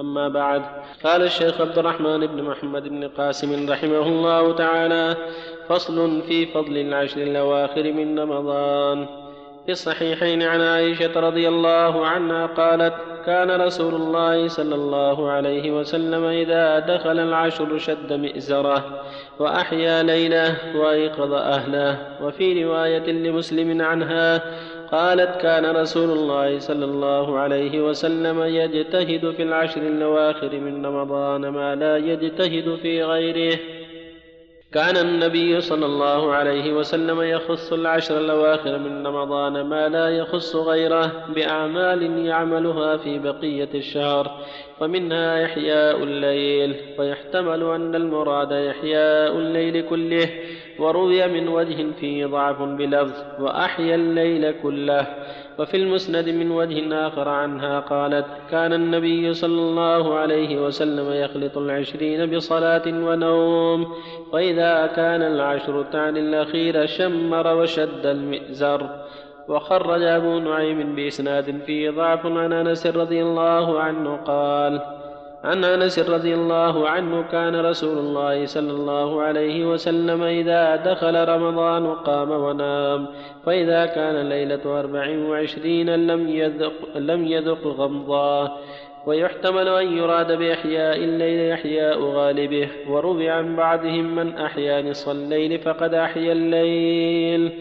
أما بعد قال الشيخ عبد الرحمن بن محمد بن قاسم رحمه الله تعالى فصل في فضل العشر الأواخر من رمضان. في الصحيحين عن عائشة رضي الله عنها قالت كان رسول الله صلى الله عليه وسلم إذا دخل العشر شد مئزرة وأحيا ليلة وأيقظ أهله. وفي رواية لمسلم عنها قالت كان رسول الله صلى الله عليه وسلم يجتهد في العشر الأواخر من رمضان ما لا يجتهد في غيره. كان النبي صلى الله عليه وسلم يخص العشر الأواخر من رمضان ما لا يخص غيره بأعمال يعملها في بقية الشهر ومنها إحياء الليل ويحتمل أن المراد إحياء الليل كله. وروي من وجه فيه ضعف بلفظ وأحيا الليل كله. وفي المسند من وجه آخر عنها قالت كان النبي صلى الله عليه وسلم يخلط العشرين بصلاة ونوم وإذا كان العشر تعني الأخير شمر وشد المئزر. وخرج أبو نعيم بإسناد فيه ضعف عن أنس رضي الله عنه قال عن أنس رضي الله عنه كان رسول الله صلى الله عليه وسلم إذا دخل رمضان قام ونام فإذا كان ليلة أربع وعشرين لم يذق, لم يذق غمضا ويحتمل أن يراد بإحياء الليل إحياء غالبه وروي عن بعضهم من أحيا نصف الليل فقد أحيا الليل.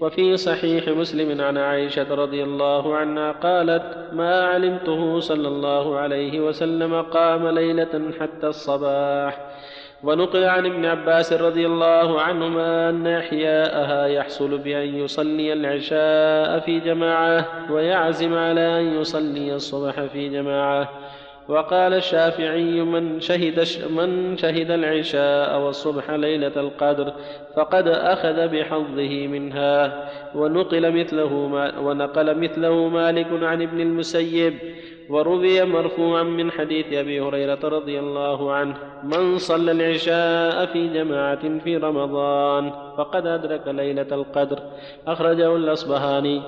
وفي صحيح مسلم عن عائشة رضي الله عنها قالت ما علمته صلى الله عليه وسلم قام ليلة حتى الصباح. ونقل عن ابن عباس رضي الله عنهما أن إحياءها يحصل بأن يصلي العشاء في جماعة ويعزم على أن يصلي الصبح في جماعة. وقال الشافعي من شهد من شهد العشاء والصبح ليلة القدر فقد أخذ بحظه منها ونقل مثله ما ونقل مثله مالك عن ابن المسيب وروي مرفوعا من حديث أبي هريرة رضي الله عنه من صلى العشاء في جماعة في رمضان فقد أدرك ليلة القدر. أخرجه الأصبهاني.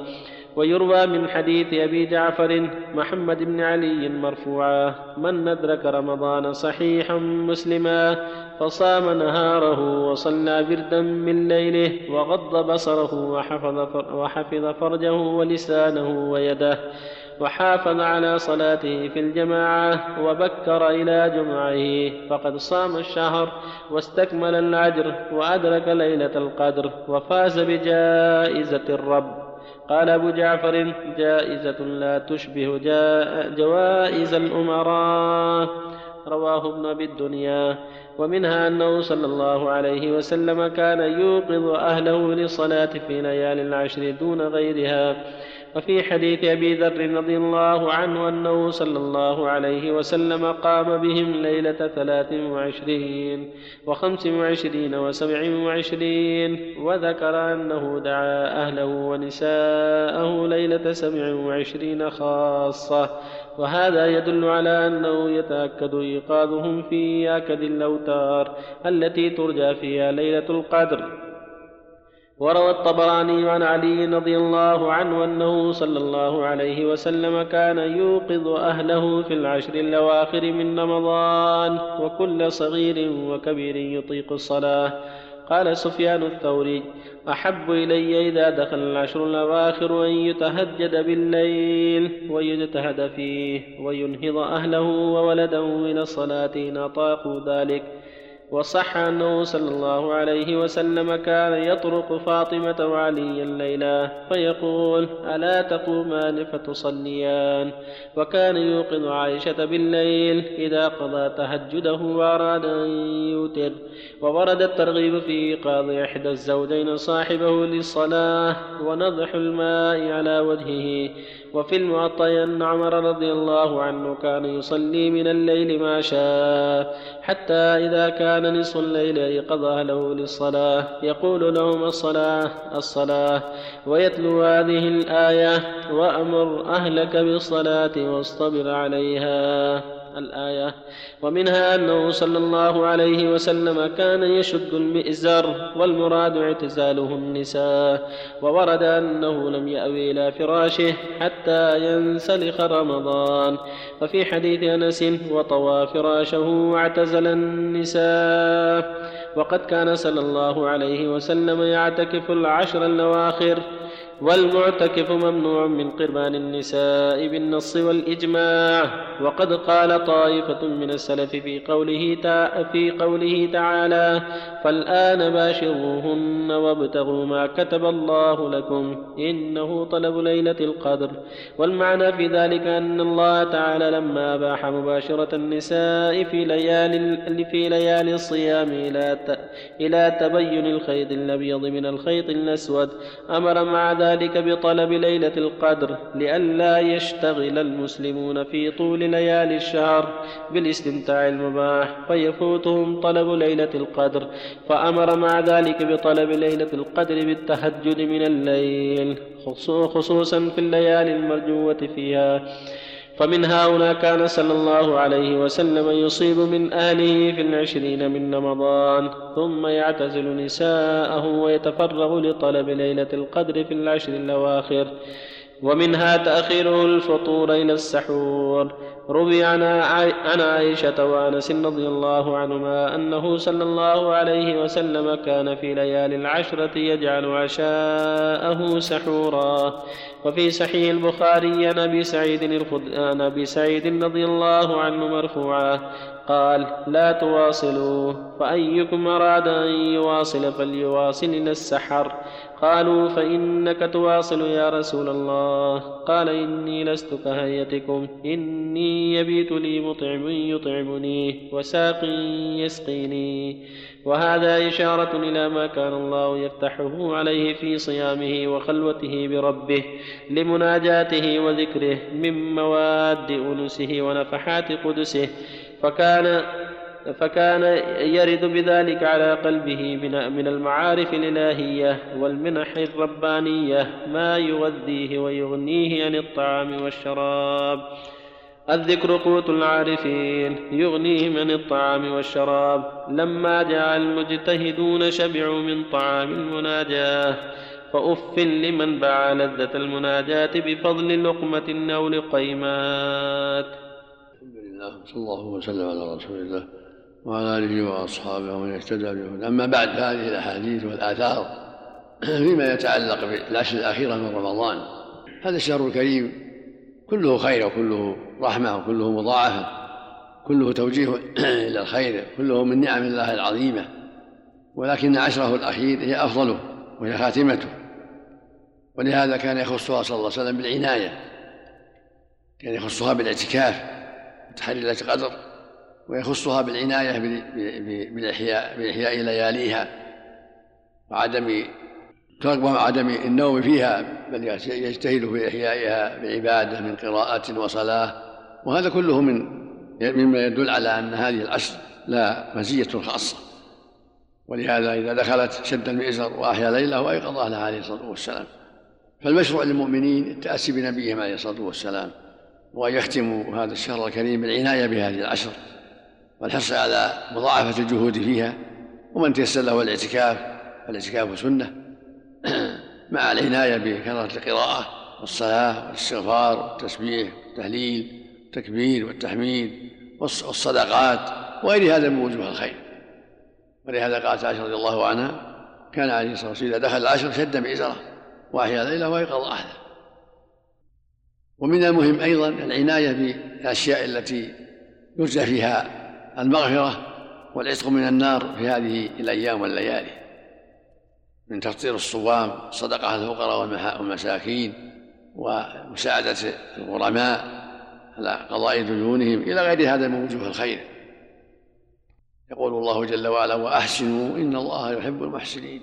ويروى من حديث أبي جعفر محمد بن علي مرفوعا من أدرك رمضان صحيحا مسلما فصام نهاره وصلى بردا من ليله وغض بصره وحفظ, وحفظ فرجه ولسانه ويده وحافظ على صلاته في الجماعة وبكر إلى جمعه فقد صام الشهر واستكمل الأجر وأدرك ليلة القدر وفاز بجائزة الرب قال أبو جعفر جائزة لا تشبه جوائز الأمراء. رواه ابن أبي الدنيا. ومنها أنه صلى الله عليه وسلم كان يوقظ أهله للصلاة في ليالي العشر دون غيرها. وفي حديث أبي ذر رضي الله عنه أنه صلى الله عليه وسلم قام بهم ليلة ثلاث وعشرين وخمس وعشرين وسبع وعشرين وذكر أنه دعا أهله ونساءه ليلة سبع وعشرين خاصة وهذا يدل على أنه يتأكد إيقاظهم في آكد الأوتار التي ترجى فيها ليلة القدر وروى الطبراني عن علي رضي الله عنه أنه صلى الله عليه وسلم كان يوقظ أهله في العشر الأواخر من رمضان وكل صغير وكبير يطيق الصلاة. قال سفيان الثوري أحب إلي إذا دخل العشر الأواخر أن يتهجد بالليل ويجتهد فيه وينهض أهله وولده إلى الصلاة إن أطاقوا ذلك. وصح أنه صلى الله عليه وسلم كان يطرق فاطمة وعليا ليلا فيقول ألا تقومان فتصليان؟ وكان يوقظ عائشة بالليل إذا قضى تهجده وأراد أن يوتر. وورد الترغيب في إيقاظ إحدى الزوجين صاحبه للصلاة ونضح الماء على وجهه. وفي المعطى أن عمر رضي الله عنه كان يصلي من الليل ما شاء حتى إذا كان نصف الليل أيقظ أهله للصلاة. يقول لهم الصلاة الصلاة. ويتلو هذه الآية وأمر أهلك بالصلاة واصطبر عليها. الآية. ومنها أنه صلى الله عليه وسلم كان يشد المئزر والمراد اعتزاله النساء وورد أنه لم يأوي إلى فراشه حتى ينسلخ رمضان. وفي حديث أنس وطوى فراشه واعتزل النساء. وقد كان صلى الله عليه وسلم يعتكف العشر الأواخر والمعتكف ممنوع من قربان النساء بالنص والإجماع. وقد قال طائفة من السلف في قوله في قوله تعالى فالآن باشروهن وابتغوا ما كتب الله لكم إنه طلب ليلة القدر. والمعنى في ذلك أن الله تعالى لما أباح مباشرة النساء في ليالي في ليالي الصيام إلى إلى تبين الخيط الأبيض من الخيط الأسود أمر مع ذلك ذلك بطلب ليلة القدر لئلا يشتغل المسلمون في طول ليالي الشهر بالاستمتاع المباح فيفوتهم طلب ليلة القدر. فأمر مع ذلك بطلب ليلة القدر بالتهجد من الليل خصوصا في الليالي المرجوة فيها. فمن هنا كان صلى الله عليه وسلم يصيب من أهله في العشرين من رمضان ثم يعتزل نساءه ويتفرغ لطلب ليلة القدر في العشر الأواخر. ومنها تأخيره الفطور إلى السحور. روي عن عائشة وأنس رضي الله عنهما أنه صلى الله عليه وسلم كان في ليالي العشرة يجعل عشاءه سحورا. وفي صحيح البخاري عن أبي سعيد عن أبي سعيد رضي الله عنه مرفوعا قال لا تواصلوا فأيكم أراد أن يواصل فليواصل إلى السحر. قالوا فإنك تواصل يا رسول الله. قال إني لست كهيتكم إني يبيت لي مطعم يطعمني وساق يسقيني. وهذا إشارة إلى ما كان الله يفتحه عليه في صيامه وخلوته بربه لمناجاته وذكره من مواد أنسه ونفحات قدسه. فكان فكان يرد بذلك على قلبه من المعارف الإلهية والمنح الربانية ما يغذيه ويغنيه عن الطعام والشراب. الذكر قوت العارفين يغنيهم عن الطعام والشراب. لما جاء المجتهدون شبعوا من طعام المناجاة فأف لمن باع لذة المناجاة بفضل لقمة أو لقيمات الحمد لله صلى الله وسلم على رسول الله. وعلى آله وأصحابه ومن اهتدى بهدى أما بعد فهذه الأحاديث والآثار فيما يتعلق بالعشر الأخيرة من رمضان. هذا الشهر الكريم كله خير وكله رحمة وكله مضاعفة كله توجيه إلى الخير كله من نعم الله العظيمة. ولكن عشره الأخير هي أفضله وهي خاتمته. ولهذا كان يخصها صلى الله عليه وسلم بالعناية كان يخصها بالإعتكاف وتحري ليلة القدر. ويخصها بالعناية بالإحياء بإحياء لياليها وعدم وعدم النوم فيها بل يجتهد في إحيائها بعبادة من قراءة وصلاة وهذا كله من مما يدل على أن هذه العشر لا مزية خاصة. ولهذا إذا دخلت شد المئزر وأحيا ليلة وأيقظ أهلها عليه الصلاة والسلام. فالمشروع للمؤمنين التأسي بنبيهم عليه الصلاة والسلام وأن يختموا هذا الشهر الكريم بالعناية بهذه العشر. والحرص على مضاعفة الجهود فيها ومن تيسر له الاعتكاف فالاعتكاف سنة. مع العناية بكثرة القراءة والصلاة والاستغفار والتسبيح والتهليل والتكبير والتحميد والصدقات وغير هذا من وجوه الخير. ولهذا قالت عائشة رضي الله عنها كان عليه الصلاة والسلام إذا دخل العشر شد بإزره وأحيا ليله وأيقظ أهله ومن المهم أيضا العناية بالأشياء التي يرجى فيها المغفرة والعتق من النار في هذه الأيام والليالي من تفطير الصوام صدقة الفقراء والمساكين ومساعدة الغرماء على قضاء ديونهم إلى غير هذا من وجوه الخير. يقول الله جل وعلا وأحسنوا إن الله يحب المحسنين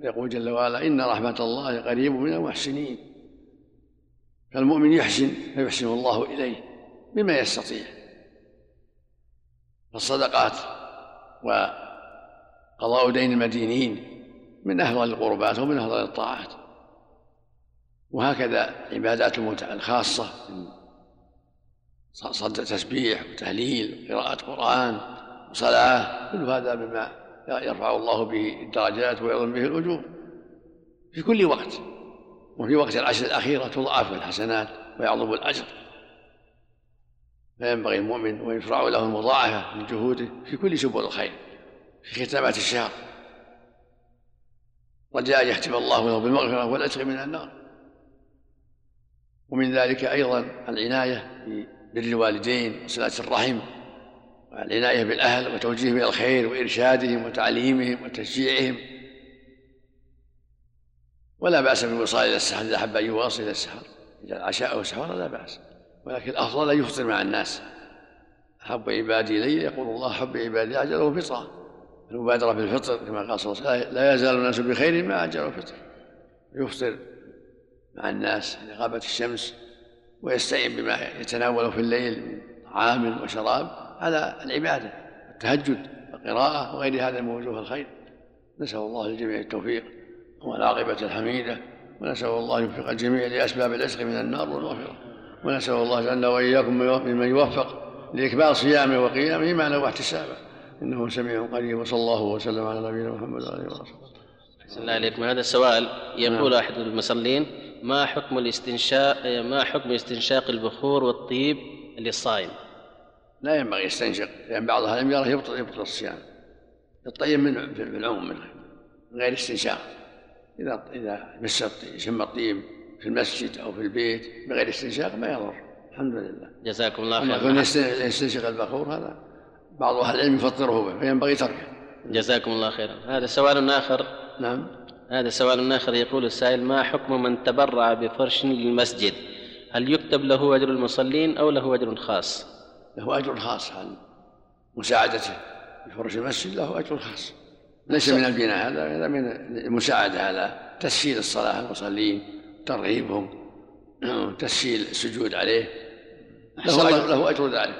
ويقول جل وعلا إن رحمة الله قريب من المحسنين فالمؤمن يحسن فيحسن الله إليه بما يستطيع. فالصدقات وقضاء دين المدينين من أفضل القربات ومن أفضل الطاعات. وهكذا عبادات الموت الخاصة من صد تسبيح وتهليل وقراءة قرآن وصلاة كل هذا مما يرفع الله به الدرجات ويعظم به الأجور. في كل وقت. وفي وقت العشر الأخيرة تضاعف الحسنات ويعظم الأجر. فينبغي المؤمن ويشرع له المضاعفة من جهوده في كل سبل الخير في ختامات الشهر. رجاء يختم الله له بالمغفرة والعتق من النار. ومن ذلك أيضا العناية ببر الوالدين وصلة الرحم والعناية بالأهل وتوجيههم إلى الخير وإرشادهم وتعليمهم وتشجيعهم. ولا بأس بالوصال إلى السحر إذا أحب أن يواصل إلى السحر إذا العشاء أو السحر لا بأس. ولكن الأفضل أن يفطر مع الناس. أحب عبادي إلي يقول الله حب عبادي أجله فطرة. المبادرة بالفطر كما قال صلى الله عليه وسلم لا يزال الناس بخير ما أجلوا الفطر. يفطر مع الناس عند غابة الشمس ويستعين بما يتناوله في الليل من طعام وشراب. على العبادة التهجد والقراءة وغير هذا من وجوه الخير. نسأل الله للجميع التوفيق والعاقبة الحميدة. ونسأل الله يوفق الجميع لأسباب العشق من النار والمغفرة. ونسأل الله جل وإياكم ممن يوفق لإكمال صيامه وقيامه معنا واحتسابه إنه سميع قريب وصلى الله وسلم على نبينا محمد وعلى آله وصحبه. أحسن الله هذا السؤال يقول نعم. أحد المصلين ما حكم الاستنشاق ما حكم استنشاق البخور والطيب للصائم؟ لا ينبغي يستنشق لأن بعض أهل يرى يبطل يبطل الصيام. الطيب من في العموم من غير استنشاق. إذا إذا مس شم الطيب في المسجد أو في البيت بغير استنشاق ما يضر. الحمد لله. جزاكم الله خيرا. أما يستنشق البخور هذا بعض أهل العلم يفطره به فينبغي تركه. جزاكم الله خيرا. هذا سؤال آخر. نعم. هذا سؤال آخر يقول السائل ما حكم من تبرع بفرش للمسجد؟ هل يكتب له أجر المصلين أو له أجر خاص؟ له أجر خاص عن مساعدته. بفرش المسجد له أجر خاص. ليس من البناء هذا هذا من المساعدة على تسهيل الصلاة المصلين. ترغيبهم تسهيل السجود عليه. له أجر, له أجر ذلك.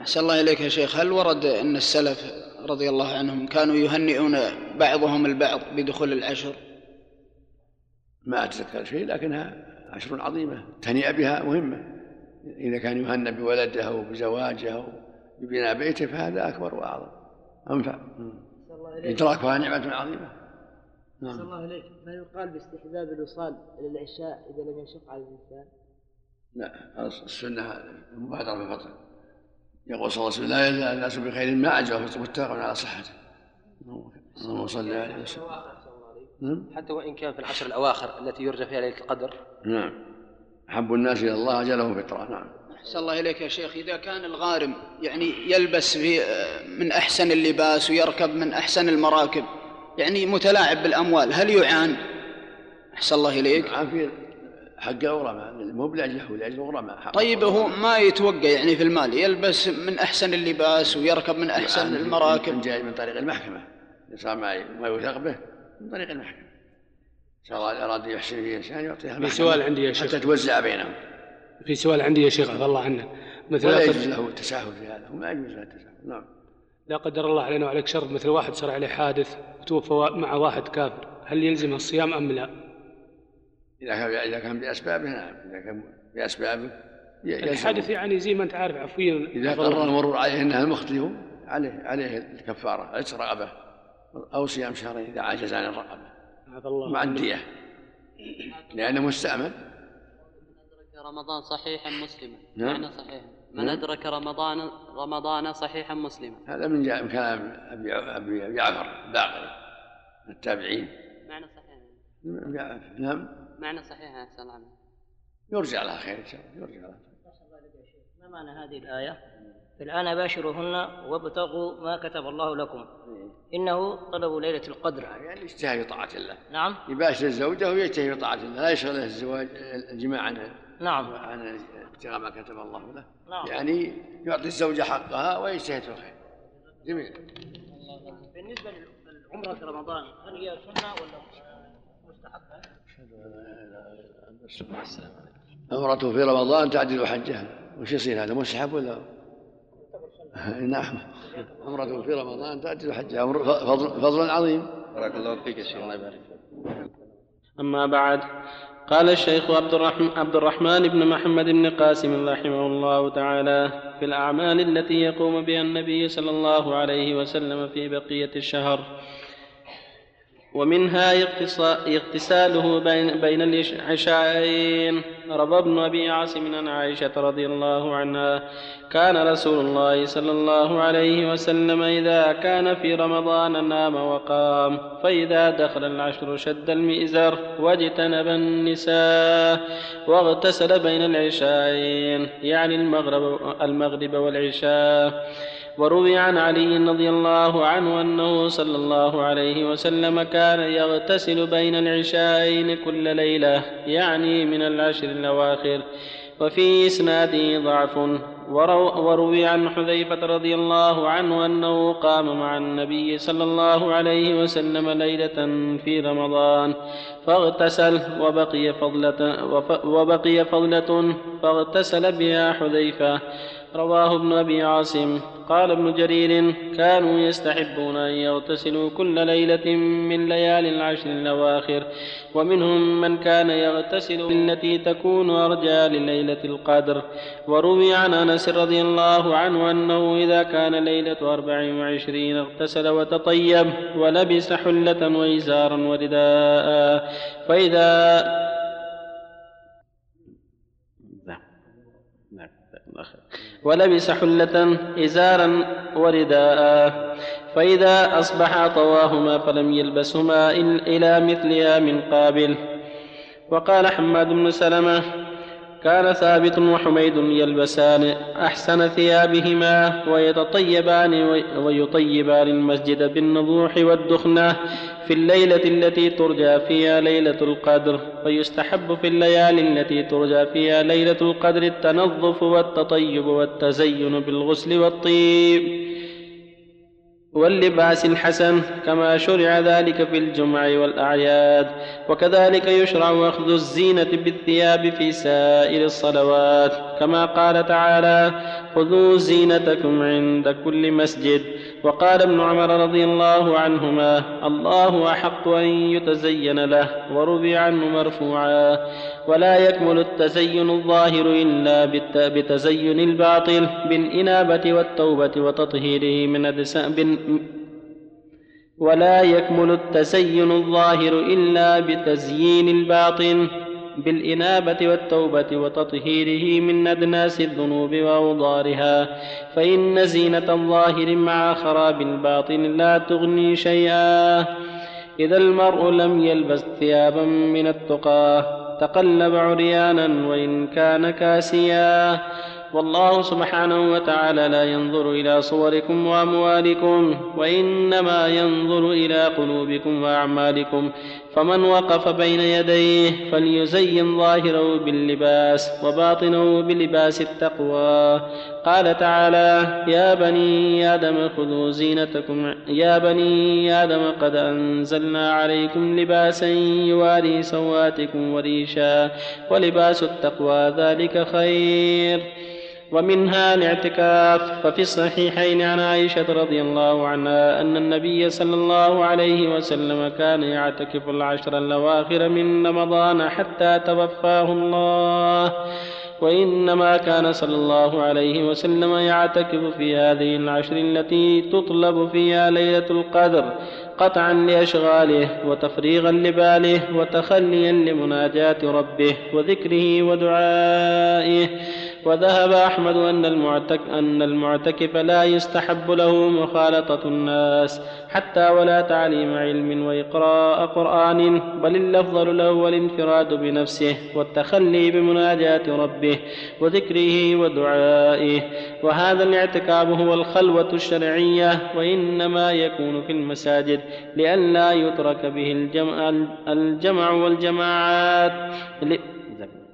أحسن الله إليك يا شيخ. هل ورد أن السلف رضي الله عنهم كانوا يهنئون بعضهم البعض بدخول العشر؟ ما أتذكر شيء لكنها عشر عظيمة. تهنئة بها مهمة. إذا كان يهنى بولده أو بزواجه أو ببناء بيته فهذا أكبر وأعظم. أنفع. إدراكها نعمة عظيمة. نعم. الله إليك. ما يقال باستحباب الوصال إلى العشاء إذا لم يشق على الإنسان؟ لا السنة المبادرة بالفطر يقول صلى الله عليه وسلم لا يزال الناس بخير ما عجل متفق على صحته. اللهم صل عليه وسلم نعم. حتى وإن كان في العشر الأواخر التي يرجى فيها ليله القدر. نعم. أحب الناس إلى الله اجله فطرة. نعم. أحسن الله إليك يا شيخ. إذا كان الغارم يعني يلبس في من أحسن اللباس ويركب من أحسن المراكب يعني متلاعب بالأموال. هل يعان؟ أحسن الله إليك. يعان في حق غرماء مو بلاجل ولاجل غرماء طيب هو ما يتوقع يعني في المال يلبس من أحسن اللباس ويركب من أحسن يعني المراكب. جاي من طريق المحكمة. صار ما ما يوثق به من طريق المحكمة. ان الله اراد يحسن فيه إنسان يعطيها في سؤال عندي يا شيخ. حتى توزع بينهم. في سؤال عندي يا شيخ عفى الله عنه. مثل لا يجوز له التساهل في هذا. وما يجوز له التساهل. نعم. لا قدر الله علينا وعليك شر مثل واحد صار عليه حادث وتوفى مع واحد كافر. هل يلزمه الصيام أم لا؟ إذا كان إذا كان بأسبابه نعم. إذا كان بأسبابه الحادث يعني زي ما أنت عارف عفويا إذا قرر المرور عليه أنها المخطئ عليه عليه الكفارة عتق رقبة أو صيام شهرين إذا عجز عن الرقبة. مع الدية. لأنه مستأمن. رمضان صحيحا مسلما. نعم. معنى صحيحا. من. أدرك رمضان رمضان صحيحا مسلما هذا من كلام أبي أبي جعفر الباقر التابعين. معنى صحيح. نعم. معنى صحيح أحسن الله يرجع لها خير إن شاء الله. يرجع لها. ما معنى هذه الآية؟ الآن باشروهن وابتغوا ما كتب الله لكم. إنه طلب ليلة القدر. يعني يجتهد في طاعة الله. نعم. يباشر الزوجة ويجتهد في طاعة الله. لا يشغله الزواج الجماع عن نعم. عن ابتغاء ما كتب الله له. نعم. يعني يعطي الزوجة حقها ويجتهد في الخير جميل. بالنسبة للعمرة في رمضان هل هي سنة ولا مستحبة؟ عمرته في رمضان تعدل حجها. وش يصير هذا مستحب ولا؟ نعم. عمرته في رمضان تعدل حجها. فضل, فضل عظيم. بارك الله فيك يا شيخ. الله يبارك أما بعد قال الشيخ عبد الرحمن, عبد الرحمن بن محمد بن قاسم رحمه الله تعالى في الأعمال التي يقوم بها النبي صلى الله عليه وسلم في بقية الشهر. ومنها اغتساله بين, العشاءين روى ابن أبي عاصم عن عائشة رضي الله عنها كان رسول الله صلى الله عليه وسلم إذا كان في رمضان نام وقام فإذا دخل العشر شد المئزر واجتنب النساء واغتسل بين العشاءين يعني المغرب المغرب والعشاء. وروي عن علي رضي الله عنه أنه صلى الله عليه وسلم كان يغتسل بين العشاءين كل ليلة يعني من العشر الأواخر وفي إسناده ضعف. وروي عن حذيفة رضي الله عنه أنه قام مع النبي صلى الله عليه وسلم ليلة في رمضان فاغتسل وبقي فضلة وبقي فضلة فاغتسل بها حذيفة. رواه ابن أبي عاصم. قال ابن جرير كانوا يستحبون أن يغتسلوا كل ليلة من ليالي العشر الأواخر ومنهم من كان يغتسل التي تكون أرجى لليلة القدر. وروي عن أنس رضي الله عنه أنه إذا كان ليلة أربع وعشرين اغتسل وتطيب ولبس حلة وإزارا ورداء فإذا ولبس حلة إزارا ورداء. فإذا أصبح طواهما فلم يلبسهما إلى مثلها من قابل. وقال حماد بن سلمة كان ثابت وحميد يلبسان أحسن ثيابهما ويتطيبان ويطيبان المسجد بالنضوح والدخنة في الليلة التي ترجى فيها ليلة القدر ويستحب في الليالي التي ترجى فيها ليلة القدر التنظف والتطيب والتزين بالغسل والطيب. واللباس الحسن كما شرع ذلك في الجمع والأعياد وكذلك يشرع أخذ الزينة بالثياب في سائر الصلوات. كما قال تعالى خذوا زينتكم عند كل مسجد. وقال ابن عمر رضي الله عنهما الله أحق أن يتزين له وروي عنه مرفوعا. ولا يكمل التزين الظاهر إلا بتزين الباطل بالإنابة والتوبة وتطهيره من أدسان ولا يكمل التزين الظاهر إلا بتزيين الباطن. بالإنابة والتوبة وتطهيره من أدناس الذنوب وأوضارها فإن زينة الظاهر مع خراب الباطن لا تغني شيئا. إذا المرء لم يلبس ثيابا من التقى تقلب عريانا وإن كان كاسيا. والله سبحانه وتعالى لا ينظر إلى صوركم وأموالكم وإنما ينظر إلى قلوبكم وأعمالكم. فمن وقف بين يديه فليزين ظاهره باللباس وباطنه بلباس التقوى. قال تعالى يا بني آدم خذوا زينتكم يا بني آدم قد أنزلنا عليكم لباسا يواري سواتكم وريشا ولباس التقوى ذلك خير. ومنها الاعتكاف. ففي الصحيحين عن عائشة رضي الله عنها أن النبي صلى الله عليه وسلم كان يعتكف العشر الأواخر من رمضان حتى توفاه الله. وإنما كان صلى الله عليه وسلم يعتكف في هذه العشر التي تطلب فيها ليلة القدر قطعا لأشغاله وتفريغا لباله وتخليا لمناجاة ربه وذكره ودعائه. وذهب أحمد أن المعتك أن المعتكف لا يستحب له مخالطة الناس حتى ولا تعليم علم وإقراء قرآن بل الأفضل له الانفراد بنفسه والتخلي بمناجاة ربه وذكره ودعائه. وهذا الاعتكاف هو الخلوة الشرعية وإنما يكون في المساجد لئلا يترك به الجمع, الجمع والجماعات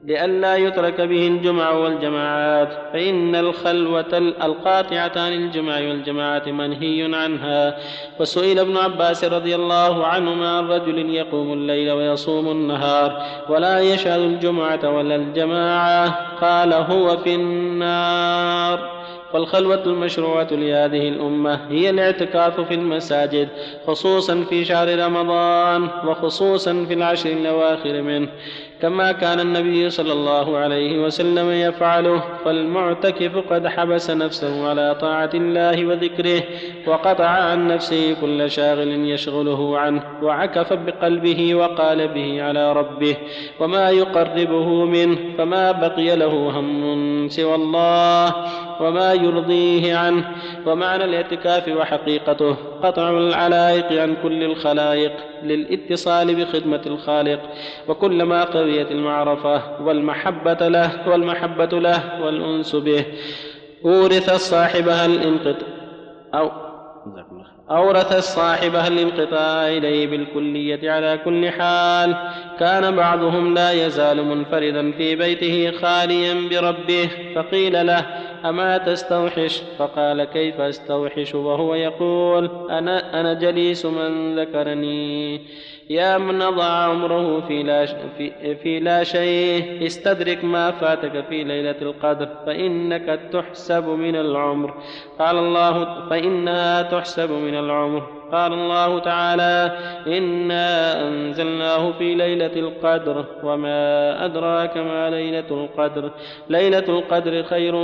لئلا يترك به الجمع والجماعات فإن الخلوة القاطعة عن الجمع والجماعة منهي عنها. وسئل ابن عباس رضي الله عنهما عن رجل يقوم الليل ويصوم النهار ولا يشهد الجمعة ولا الجماعة قال هو في النار. والخلوة المشروعة لهذه الأمة هي الاعتكاف في المساجد خصوصا في شهر رمضان وخصوصا في العشر الأواخر منه. كما كان النبي صلى الله عليه وسلم يفعله فالمعتكف قد حبس نفسه على طاعة الله وذكره وقطع عن نفسه كل شاغل يشغله عنه وعكف بقلبه وقالبه على ربه وما يقربه منه فما بقي له هم سوى الله. وما يرضيه عنه. ومعنى الاعتكاف وحقيقته قطع العلائق عن كل الخلائق للاتصال بخدمة الخالق. وكلما قويت المعرفة والمحبة له والمحبة له والأنس به. أورث صاحبها الانقطاع. أو أورث صاحبها الانقطاع إليه بالكلية على كل حال. كان بعضهم لا يزال منفردا في بيته خاليا بربه فقيل له أما تستوحش؟ فقال كيف أستوحش؟ وهو يقول أنا, أنا جليس من ذكرني. يا من ضاع عمره في لا, في, في لا شيء استدرك ما فاتك في ليلة القدر فإنك تحسب من العمر. قال الله فإنها تحسب من العمر. قال الله تعالى إنا أنزلناه في ليلة القدر وما أدراك ما ليلة القدر. ليلة القدر خير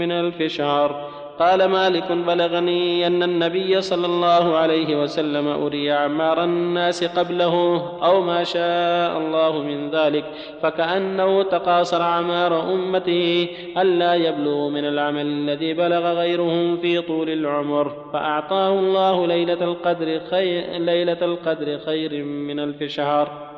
من ألف شهر. قال مالك بلغني أن النبي صلى الله عليه وسلم أري أعمار الناس قبله أو ما شاء الله من ذلك فكأنه تقاصر أعمار أمته ألا يبلغوا من العمل الذي بلغ غيرهم في طول العمر فأعطاه الله ليلة القدر خير, ليلة القدر خير من ألف شهر.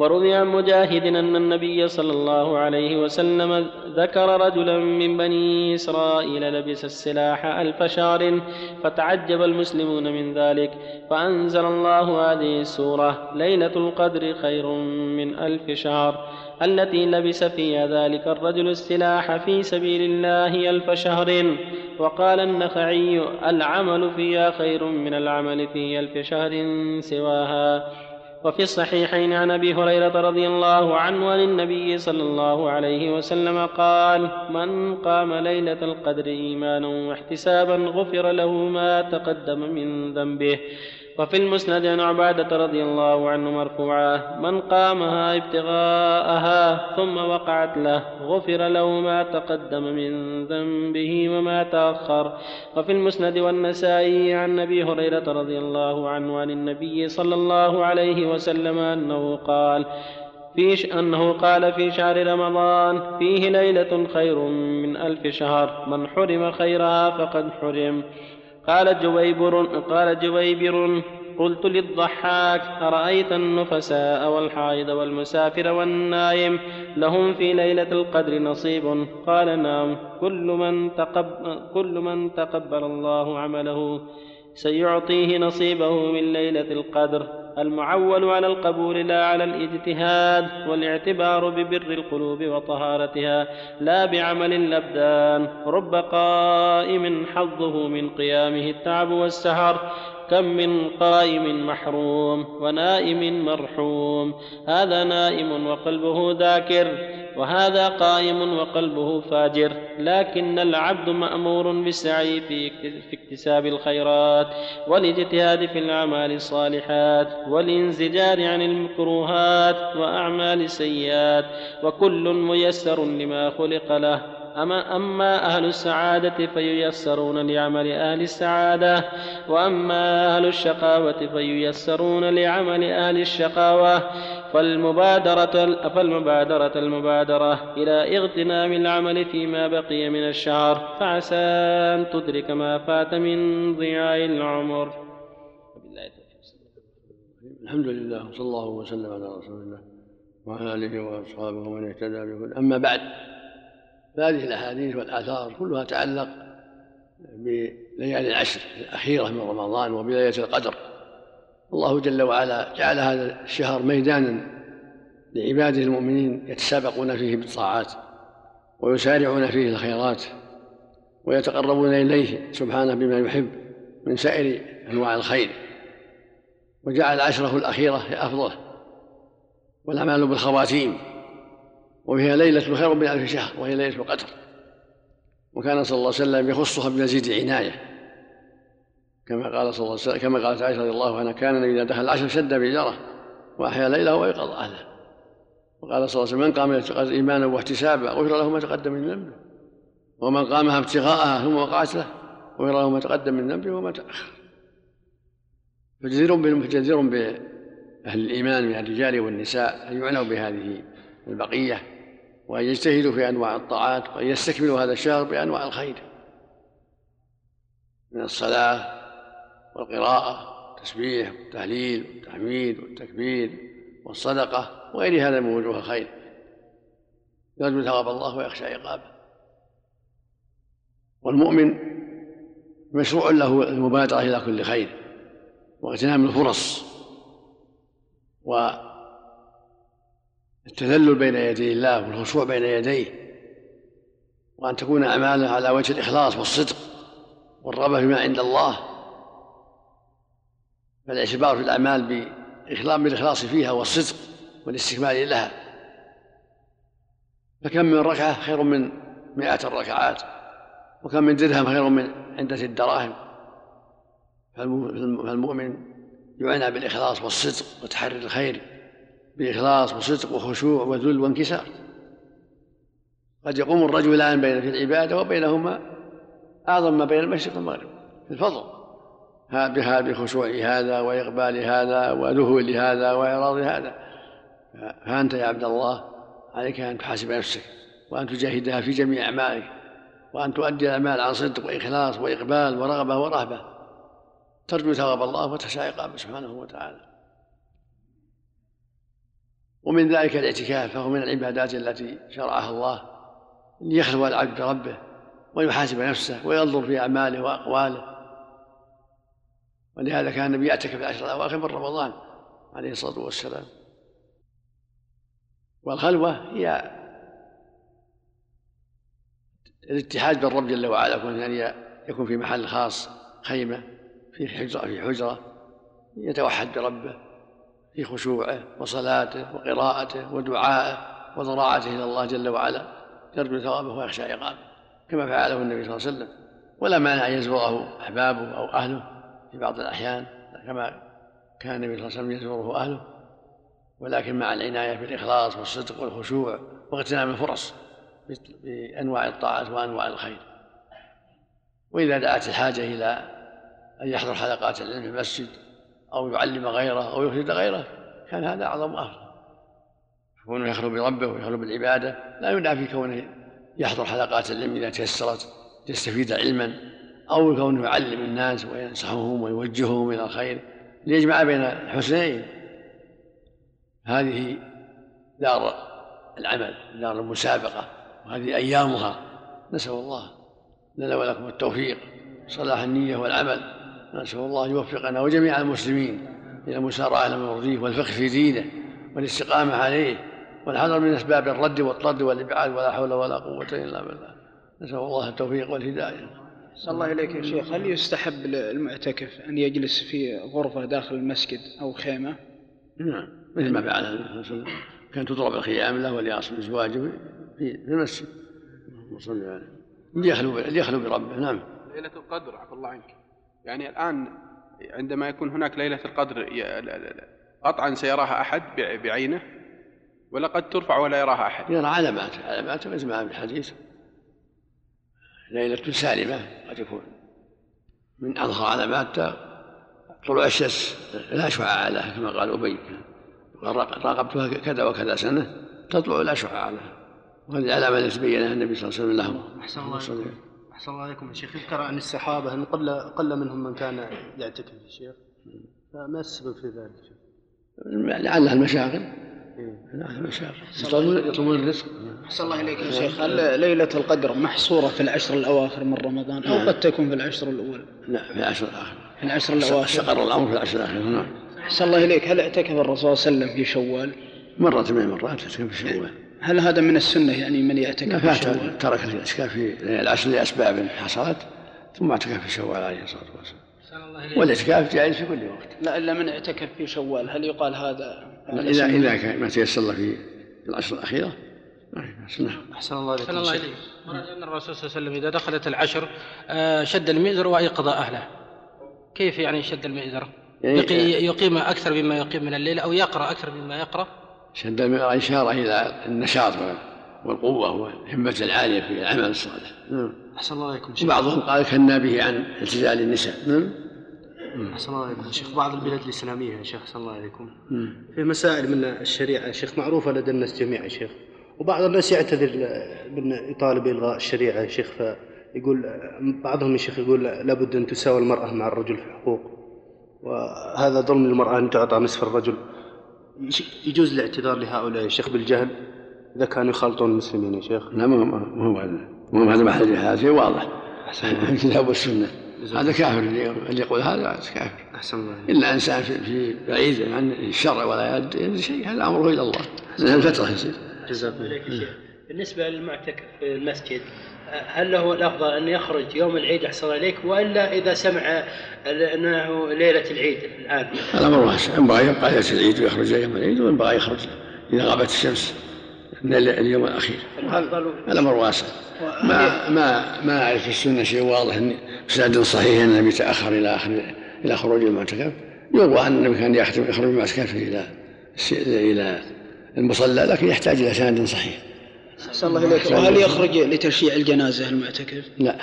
وروي عن مجاهد أن النبي صلى الله عليه وسلم ذكر رجلا من بني إسرائيل لبس السلاح ألف شهر فتعجب المسلمون من ذلك فأنزل الله هذه السورة ليلة القدر خير من ألف شهر التي لبس فيها ذلك الرجل السلاح في سبيل الله ألف شهر وقال النخعي العمل فيها خير من العمل في ألف شهر سواها. وفي الصحيحين عن أبي هريرة رضي الله عنه عن النبي صلى الله عليه وسلم قال من قام ليلة القدر إيمانا واحتسابا غفر له ما تقدم من ذنبه وفي المسند عن عبادة رضي الله عنه مرفوعا من قامها ابتغاءها ثم وقعت له غفر له ما تقدم من ذنبه وما تأخر. وفي المسند والنسائي عن أبي هريرة رضي الله عنه عن النبي صلى الله عليه وسلم أنه قال في أنه قال في شهر رمضان فيه ليلة خير من ألف شهر من حرم خيرها فقد حرم. قال جويبر قال جويبر قلت للضحاك أرأيت النفساء والحائض والمسافر والنائم لهم في ليلة القدر نصيب. قال نعم كل من تقبل, كل من تقبل الله عمله سيعطيه نصيبه من ليلة القدر. المعول على القبول لا على الاجتهاد والاعتبار ببر القلوب وطهارتها لا بعمل الابدان رب قائم حظه من قيامه التعب والسهر كم من قائم محروم ونائم مرحوم. هذا نائم وقلبه ذاكر وهذا قائم وقلبه فاجر. لكن العبد مأمور بالسعي في اكتساب الخيرات والاجتهاد في الأعمال الصالحات والانزجار عن المكروهات وأعمال السيئات وكل ميسر لما خلق له. أما, أما أهل السعادة فييسرون لعمل أهل السعادة وأما أهل الشقاوة فييسرون لعمل أهل الشقاوة. فالمبادرة فالمبادرة المبادرة إلى اغتنام العمل فيما بقي من الشهر فعسى أن تدرك ما فات من ضياع العمر. الحمد لله وصلى الله وسلم على رسول الله وعلى آله وأصحابه ومن اهتدى به أما بعد فهذه الأحاديث والآثار كلها تعلق بليالي العشر الأخيرة من رمضان وبليلة القدر. الله جل وعلا جعل هذا الشهر ميدانا لعباده المؤمنين يتسابقون فيه بالطاعات ويسارعون فيه الخيرات ويتقربون إليه سبحانه بما يحب من سائر أنواع الخير. وجعل عشره الأخيرة أفضل والأعمال بالخواتيم وفيها ليلة خير من ألف شهر وهي ليلة القدر. وكان صلى الله عليه وسلم يخصها بمزيد عناية. كما قال صلى الله عليه وسلم كما قالت عائشة رضي الله عنها كان إذا دخل العشر شد بجرة وأحيا ليله وأيقظ أهله. وقال صلى الله عليه وسلم من قام إيمانا واحتسابا غفر له ما تقدم من ذنبه. ومن قامها ابتغاءها ثم وقعت له غفر له ما تقدم من ذنبه وما تأخر. فجدير جدير بأهل الإيمان من الرجال والنساء أن يعنوا بهذه البقية وأن يجتهدوا في أنواع الطاعات وأن يستكملوا هذا الشهر بأنواع الخير. من الصلاة والقراءة والتسبيح والتهليل والتحميد والتكبير والصدقة وغير هذا من وجوه الخير. يرجو ثواب الله ويخشى عقابه. والمؤمن مشروع له المبادرة إلى كل خير واغتنام الفرص والتذلل بين يدي الله والخشوع بين يديه وأن تكون أعماله على وجه الإخلاص والصدق والرغبة فيما عند الله فالاعتبار في الأعمال بالإخلاص فيها والصدق والاستكمال لها. فكم من ركعة خير من مئة الركعات وكم من درهم خير من عدة الدراهم. فالمؤمن يعنى بالإخلاص والصدق وتحري الخير. بإخلاص وصدق وخشوع وذل وانكسار. قد يقوم الرجلان بين في العبادة وبينهما أعظم ما بين المشرق والمغرب في الفضل. بها بخشوع هذا وإقبال هذا وذهول هذا وإعراض هذا. فأنت يا عبد الله عليك أن تحاسب نفسك وأن تجاهدها في جميع أعمالك وأن تؤدي الأعمال عن صدق وإخلاص وإقبال ورغبة ورهبة. ترجو ثواب الله وتخشى عقابه سبحانه وتعالى. ومن ذلك الاعتكاف فهو من العبادات التي شرعها الله ليخلو العبد بربه ويحاسب نفسه وينظر في أعماله وأقواله. ولهذا كان النبي يعتكف العشر الأواخر من رمضان عليه الصلاة والسلام. والخلوة هي الاتحاد بالرب جل وعلا يكون أن يكون في محل خاص خيمة في حجرة في حجرة يتوحد بربه. في خشوعه وصلاته وقراءته ودعائه وضراعته إلى الله جل وعلا يرجو ثوابه ويخشى عقابه كما فعله النبي صلى الله عليه وسلم. ولا مانع أن يزوره أحبابه أو أهله في بعض الأحيان كما كان النبي صلى الله عليه وسلم يزوره أهله. ولكن مع العناية بالإخلاص والصدق والخشوع واغتنام الفرص بأنواع الطاعات وأنواع الخير. وإذا دعت الحاجة إلى أن يحضر حلقات العلم في المسجد أو يعلم غيره أو يفسد غيره كان هذا أعظم أفضل كونه يخلو بربه ويخلو بالعبادة لا يدعى في كونه يحضر حلقات العلم إذا تيسرت يستفيد علما أو كونه يعلم الناس وينصحهم ويوجههم إلى الخير ليجمع بين الحسنين. هذه دار العمل دار المسابقة وهذه أيامها. نسأل الله لنا ولكم التوفيق صلاح النية والعمل. نسأل الله أن يوفقنا وجميع المسلمين إلى المسارعة لما يرضيه والفقه في دينه والاستقامة عليه والحذر من أسباب الرد والطرد والإبعاد ولا حول ولا قوة إلا بالله. نسأل الله التوفيق والهداية. صلى الله إليك يا شيخ. هل يستحب للمعتكف أن يجلس في غرفة داخل المسجد أو خيمة؟ نعم مثل ما فعل النبي صلى الله عليه وسلم كان تضرب الخيام له وليصل ازواجه في المسجد. صلى عليه ليخلو ليخلو بربه. نعم. ليلة القدر عفى الله عنك. يعني الآن عندما يكون هناك ليلة القدر قطعا سيراها أحد بعينه ولا قد ترفع ولا يراها أحد. يرى علامات علامات مثل ما في الحديث ليلة سالمة قد يكون من أظهر علامات طلوع الشمس لا شعاع لها كما قال أبي. راقبتها كذا وكذا سنة تطلع لا شعاع لها. وهذه علامة التي بينها النبي صلى الله عليه وسلم لهم. أحسن الله أحسن الله عليكم يا شيخ. يذكر عن الصحابة أن قل قل منهم من كان يعتكف يا شيخ. فما السبب في ذلك؟ لعلها المشاغل. لعلها المشاغل. يطلبون الرزق. أحسن الله إليك يا شيخ. هل ليلة القدر محصورة في العشر الأواخر من رمضان أو قد تكون في العشر الأول؟ لا في العشر الأواخر. في العشر الأواخر. استقر الأمر في العشر الأواخر نعم. أحسن الله إليك. هل اعتكف الرسول صلى الله عليه وسلم في شوال؟ مرة من المرات اعتكف في شوال. هل هذا من السنة يعني من يعتكف في شوال؟ ترك الاعتكاف في العشر لأسباب حصلت ثم اعتكف في شوال عليه الصلاة والسلام. والاعتكاف جائز في كل وقت. لا إلا من اعتكف في شوال هل يقال هذا إذا إذا كان ما تيسر له في العشر الأخيرة. أحسن الله إليك. أحسن الله إليك. ورد أن الرسول صلى الله عليه وسلم إذا دخلت العشر آه، شد المئزر وأيقظ أهله. كيف يعني شد المئزر؟ يعني يقيم أكثر مما يقيم من الليل أو يقرأ أكثر مما يقرأ؟ شد المرأة إشارة إلى النشاط والقوة والهمة العالية في العمل الصالح. نعم. أحسن الله عليكم شيخ. وبعضهم قال كنا به عن اعتزال النساء نعم. أحسن الله عليكم شيخ. بعض البلاد الإسلامية يا شيخ أحسن الله عليكم. نعم. في مسائل من الشريعة يا شيخ معروفة لدى الناس جميعا يا شيخ. وبعض الناس يعتذر من يطالب بإلغاء الشريعة يا شيخ فيقول بعضهم يا شيخ يقول لابد أن تساوي المرأة مع الرجل في الحقوق وهذا ظلم للمرأة أن تعطى نصف الرجل. يجوز الاعتذار لهؤلاء يا شيخ بالجهل إذا كانوا يخالطون المسلمين يا شيخ؟ لا ما هو ما هو هذا ما هو هذا محل هذا شيء واضح. الكتاب والسنة. هذا كافر اللي يقول هذا كافر. أحسن الله إلا إنسان في, في بعيد عن الشرع ولا يدري شيء هذا أمره إلى الله. لأن الفترة يصير. جزاكم الله بالنسبة للمعتكف في المسجد هل له الأفضل أن يخرج يوم العيد أحسن إليك وإلا إذا سمع أنه ليلة العيد الآن؟ الأمر واسع. ينبغي يبقى ليلة العيد ويخرج يوم العيد وينبغي يخرج إذا غابت الشمس من اليوم الأخير. الأمر واسع. ما ما ما أعرف في السنة شيء واضح بسند صحيح أن النبي تأخر إلى آخر إلى خروج المعتكف. يروى أن النبي كان يخرج من المعتكف إلى إلى المصلى لكن يحتاج إلى سند صحيح. أحسن الله إليك. وهل يخرج لتشييع الجنازة المعتكف؟ لا.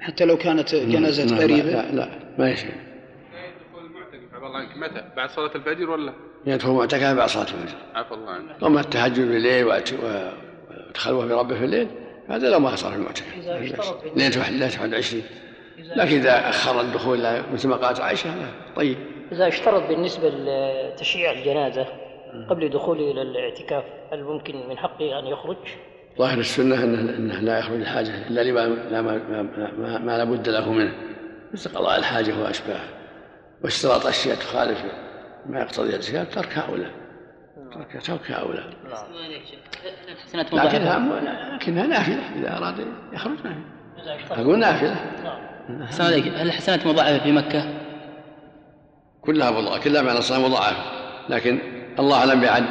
حتى لو كانت جنازة لا قريبة؟ لا, لا ما يشيء دخول المعتكف عفى الله عنك متى؟ بعد صلاة الفجر ولا؟ يدخل المعتكف بعد صلاة الفجر. عفى الله عنك. أما التهجد بالليل والخلوة بربه في الليل. هذا لا ما صار في المعتكف. ليلة 21 لكن إذا أخر الدخول مثل ما قالت عائشة طيب. إذا اشترط بالنسبة لتشييع الجنازة قبل دخوله إلى الاعتكاف؟ هل ممكن من حقه أن يخرج؟ ظاهر السنة أنه, إنه لا يخرج الحاجة إلا لما لا ما, ما, ما, ما لا بد له منه. مثل قضاء الحاجة وأشباهه. واشتراط أشياء تخالف ما يقتضي الاعتكاف تركها أولى ترك تركها أولى لكنها لكنها نافلة. إذا أراد يخرج نافلة أقول نافلة. السلام عليك هل الحسنات مضاعفة في مكة؟ كلها مضاعفة. كلها معنى الصلاة مضاعفة. لكن الله أعلم بعد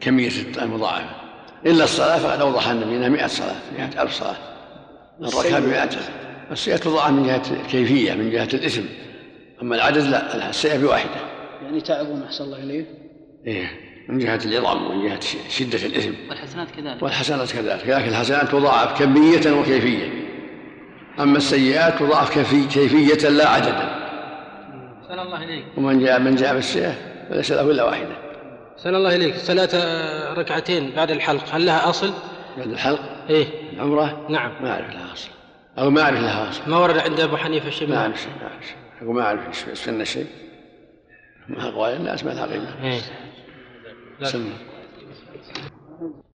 كمية المضاعفة إلا الصلاة فقد أوضح النبي أنها 100 صلاة 100 ألف صلاة. الركعة ب 100 السيئة تضاعف من جهة الكيفية من جهة الإثم. أما العدد لا السيئة بواحدة. يعني تعبون أحسن الله إليك. إيه من جهة العظم ومن جهة شدة الإثم. والحسنات كذلك. والحسنات كذلك. لكن الحسنات تضاعف كمية وكيفية. أما السيئات تضاعف كيفية لا عددا سلام الله إليك. ومن جاء من جاء بالسيئة فليس له إلا واحدة. سلام الله إليك. صلاة ركعتين بعد الحلق هل لها أصل؟ بعد الحلق؟ إيه. العمرة؟ نعم. ما أعرف لها أصل. أو ما أعرف لها أصل. ما ورد عند أبو حنيفة شيء ما أعرف شيء ما أعرف شيء. أقول ما أعرف السنة شيء. ما أقوال الناس ما لها قيمة. إيه.